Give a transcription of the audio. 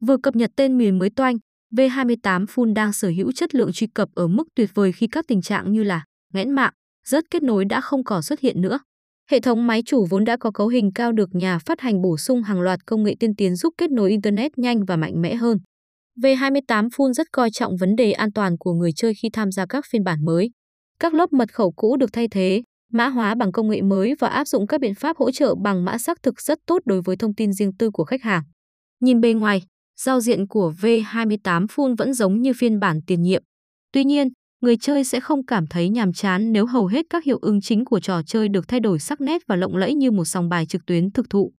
Vừa cập nhật tên miền mới toanh, V28 Full đang sở hữu chất lượng truy cập ở mức tuyệt vời khi các tình trạng như là nghẽn mạng, rớt kết nối đã không còn xuất hiện nữa. Hệ thống máy chủ vốn đã có cấu hình cao được nhà phát hành bổ sung hàng loạt công nghệ tiên tiến giúp kết nối Internet nhanh và mạnh mẽ hơn. V28 Full rất coi trọng vấn đề an toàn của người chơi khi tham gia các phiên bản mới. Các lớp mật khẩu cũ được thay thế, mã hóa bằng công nghệ mới và áp dụng các biện pháp hỗ trợ bằng mã xác thực rất tốt đối với thông tin riêng tư của khách hàng. Nhìn bề ngoài, giao diện của V28 Full vẫn giống như phiên bản tiền nhiệm. Tuy nhiên, người chơi sẽ không cảm thấy nhàm chán nếu hầu hết các hiệu ứng chính của trò chơi được thay đổi sắc nét và lộng lẫy như một sòng bài trực tuyến thực thụ.